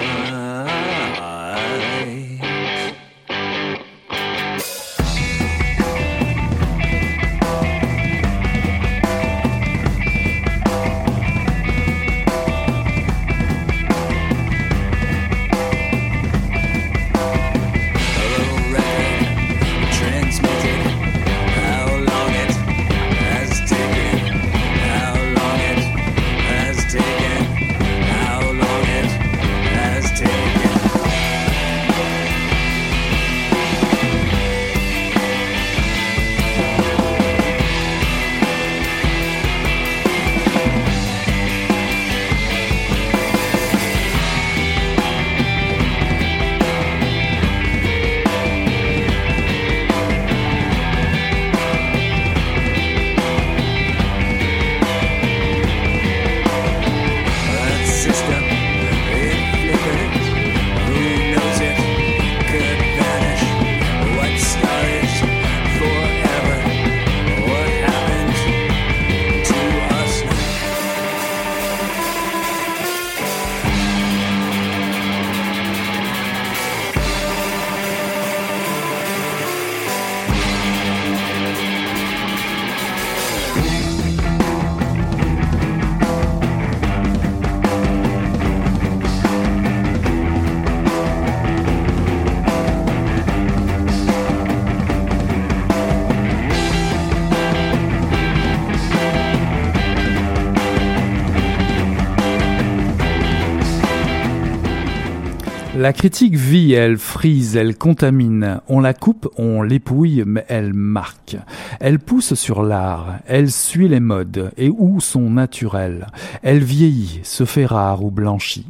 La critique vit, elle frise, elle contamine. On la coupe, on l'épouille, mais elle marque. Elle pousse sur l'art, elle suit les modes et où sont naturels? Elle vieillit, se fait rare ou blanchit.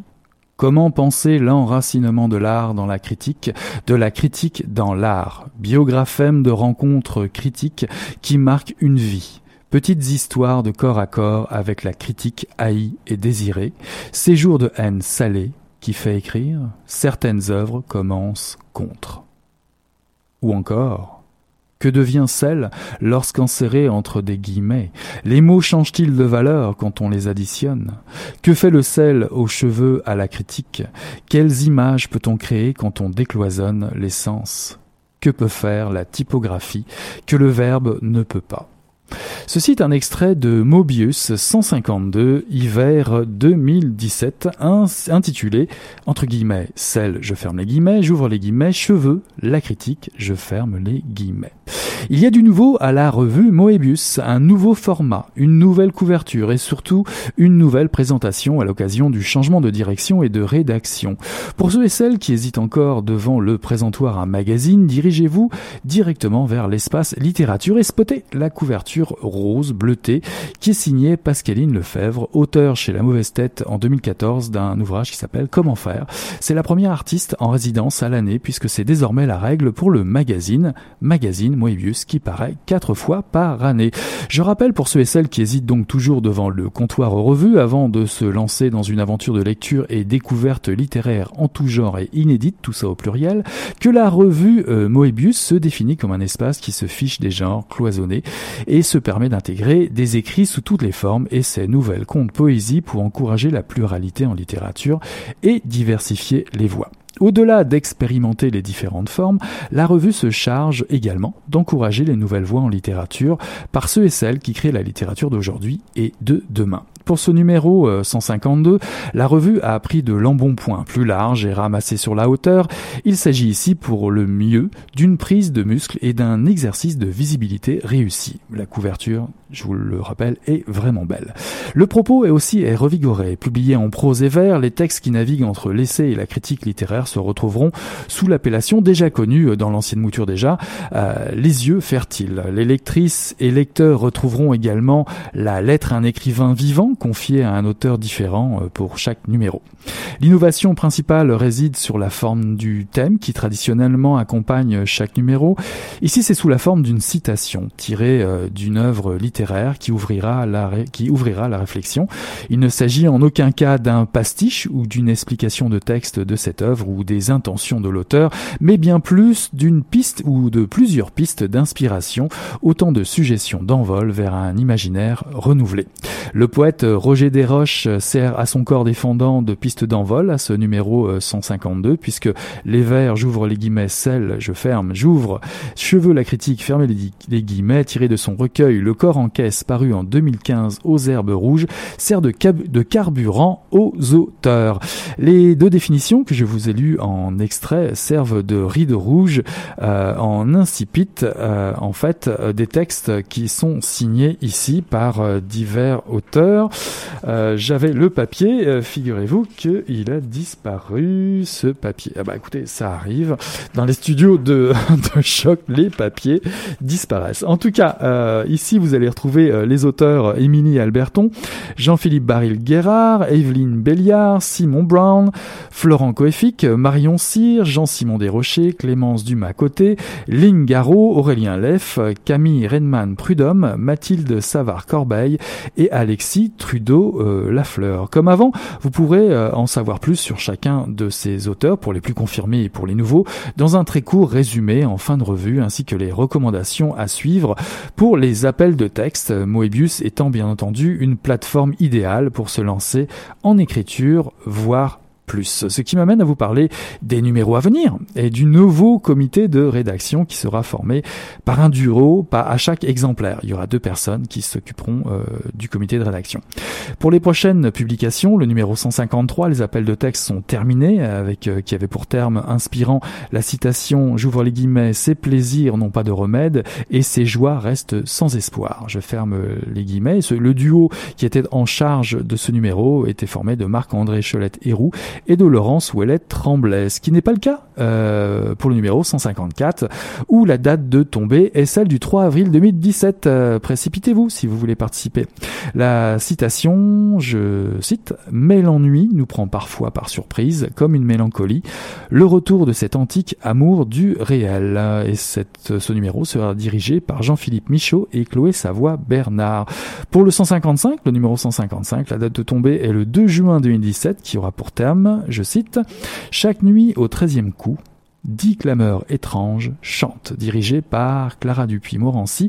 Comment penser l'enracinement de l'art dans la critique, de la critique dans l'art? Biographème de rencontres critiques qui marquent une vie. Petites histoires de corps à corps avec la critique haïe et désirée, séjours de haine salée, qui fait écrire certaines œuvres commencent contre. Ou encore, Que devient sel lorsqu'ensérré entre des guillemets? Les mots changent-ils de valeur quand on les additionne? Que fait le sel aux cheveux à la critique? Quelles images peut-on créer quand on décloisonne les sens? Que peut faire la typographie que le verbe ne peut pas? Ceci est un extrait de Mobius 152, hiver 2017, intitulé, entre guillemets, celle, je ferme les guillemets, j'ouvre les guillemets, cheveux, la critique, je ferme les guillemets. Il y a du nouveau à la revue Moebius, un nouveau format, une nouvelle couverture et surtout une nouvelle présentation à l'occasion du changement de direction et de rédaction. Pour ceux et celles qui hésitent encore devant le présentoir à magazine, dirigez-vous directement vers l'espace littérature et spottez la couverture rose bleutée qui est signée Pascaline Lefebvre, auteur chez La Mauvaise Tête en 2014 d'un ouvrage qui s'appelle Comment faire. C'est la première artiste en résidence à l'année puisque c'est désormais la règle pour le magazine, magazine Moebius qui paraît quatre fois par année. Je rappelle pour ceux et celles qui hésitent donc toujours devant le comptoir revue avant de se lancer dans une aventure de lecture et découverte littéraire en tout genre et inédite, tout ça au pluriel, que la revue euh, Moebius se définit comme un espace qui se fiche des genres cloisonnés et se permet d'intégrer des écrits sous toutes les formes et ses nouvelles contes poésie pour encourager la pluralité en littérature et diversifier les voix. Au-delà d'expérimenter les différentes formes, la revue se charge également d'encourager les nouvelles voix en littérature par ceux et celles qui créent la littérature d'aujourd'hui et de demain. Pour ce numéro 152, euh, la revue a pris de l'embonpoint plus large et ramassé sur la hauteur. Il s'agit ici pour le mieux d'une prise de muscle et d'un exercice de visibilité réussi. La couverture, je vous le rappelle, est vraiment belle. Le propos est aussi revigoré. Publié en prose et vers, les textes qui naviguent entre l'essai et la critique littéraire se retrouveront sous l'appellation déjà connue dans l'ancienne mouture déjà, euh, les yeux fertiles. Les lectrices et lecteurs retrouveront également la lettre à un écrivain vivant confié à un auteur différent euh, pour chaque numéro. L'innovation principale réside sur la forme du thème qui traditionnellement accompagne chaque numéro. Ici, c'est sous la forme d'une citation tirée euh, d'une œuvre littéraire qui ouvrira la, qui ouvrira la réflexion. Il ne s'agit en aucun cas d'un pastiche ou d'une explication de texte de cette œuvre ou des intentions de l'auteur, mais bien plus d'une piste ou de plusieurs pistes d'inspiration, autant de suggestions d'envol vers un imaginaire renouvelé. Le poète Roger Desroches sert à son corps défendant de piste d'envol à ce numéro 152 euh, puisque les vers, j'ouvre les guillemets, celle, je ferme, j'ouvre, cheveux la critique, fermez les, guillemets, tiré de son recueil Le corps en caisse paru en 2015 aux herbes rouges, sert de, carburant aux auteurs. Les deux définitions que je vous ai lues en extrait servent de ride rouge euh, en incipit euh, en fait des textes qui sont signés ici par divers auteurs. Euh, j'avais le papier, euh, figurez-vous qu'il a disparu ce papier. Ah bah écoutez, ça arrive. Dans les studios de, (laughs) de choc, les papiers disparaissent. En tout cas, euh, ici vous allez retrouver les auteurs Émilie Alberton, Jean-Philippe Baril-Guérard, Evelyne Béliard, Simon Brown, Florent Coeffic, Marion Cyr, Jean-Simon Desrochers, Clémence Dumas-Côté, Lynn Garot, Aurélien Leff, Camille Redman Prudhomme, Mathilde Savard-Corbeil et Alexis Trudeau euh, Lafleur. Comme avant, vous pourrez euh, en savoir plus sur chacun de ces auteurs, pour les plus confirmés et pour les nouveaux, dans un très court résumé en fin de revue, ainsi que les recommandations à suivre pour les appels de texte, Moebius étant bien entendu une plateforme idéale pour se lancer en écriture, voire plus. Ce qui m'amène à vous parler des numéros à venir et du nouveau comité de rédaction qui sera formé par un duo, à chaque exemplaire. Il y aura deux personnes qui s'occuperont euh, du comité de rédaction. Pour les prochaines publications, le numéro 153, les appels de texte sont terminés avec euh, qui avait pour terme inspirant la citation, j'ouvre les guillemets, ces plaisirs n'ont pas de remède et ces joies restent sans espoir. Je ferme les guillemets. Le duo qui était en charge de ce numéro était formé de Marc-André Cholette-Héroux et de Laurence Ouellette Tremblay, ce qui n'est pas le cas euh, pour le numéro 154, où la date de tombée est celle du 3 avril 2017. Euh, précipitez-vous si vous voulez participer. La citation, je cite, Mais l'ennui nous prend parfois par surprise, comme une mélancolie, le retour de cet antique amour du réel. Et ce numéro sera dirigé par Jean-Philippe Michaud et Chloé Savoie-Bernard. Pour le 155, le numéro 155, la date de tombée est le 2 juin 2017, qui aura pour terme je cite, Chaque nuit au treizième coup, Dix clameurs étranges chantent, dirigé par Clara Dupuis-Morancy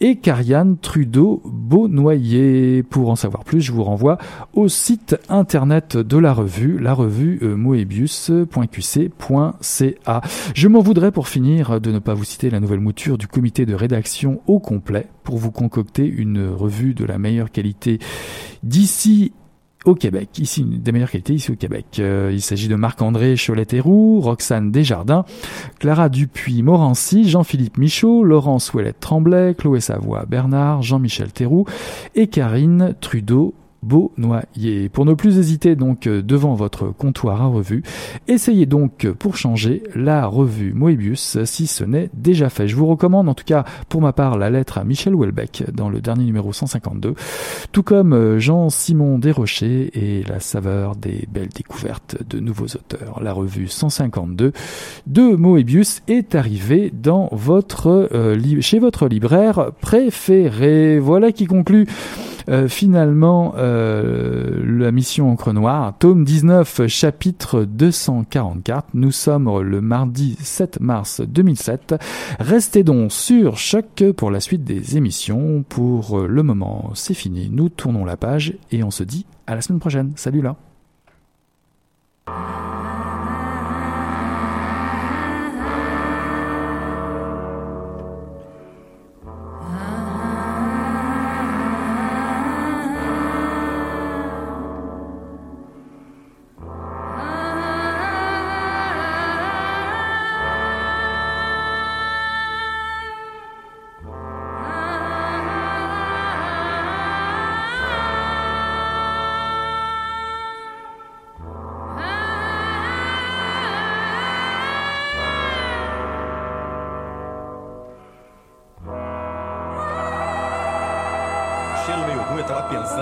et Carianne Trudeau-Beaunoyer. Pour en savoir plus, je vous renvoie au site internet de la revue, la revue euh, moebius.qc.ca. Je m'en voudrais pour finir de ne pas vous citer la nouvelle mouture du comité de rédaction au complet pour vous concocter une revue de la meilleure qualité d'ici au Québec, ici des meilleures qualités ici au Québec. Euh, il s'agit de Marc-André Cholet-Héroux, Roxane Desjardins, Clara Dupuis-Morancy, Jean-Philippe Michaud, Laurence Ouellette-Tremblay, Chloé Savoie Bernard, Jean-Michel Théroux et Karine Trudeau Beaunoyer. Pour ne plus hésiter donc euh, devant votre comptoir à revue, essayez donc pour changer la revue Moebius si ce n'est déjà fait. Je vous recommande en tout cas pour ma part la lettre à Michel Houellebecq dans le dernier numéro 152, tout comme euh, Jean-Simon Desrochers et la saveur des belles découvertes de nouveaux auteurs. La revue 152 de Moebius est arrivée dans votre, euh, chez votre libraire préféré. Voilà qui conclut euh, finalement, euh, la mission Encre Noire, tome 19, chapitre 244. Nous sommes le mardi 7 mars 2007. Restez donc sur Choc pour la suite des émissions. Pour le moment, c'est fini. Nous tournons la page et on se dit à la semaine prochaine. Salut là.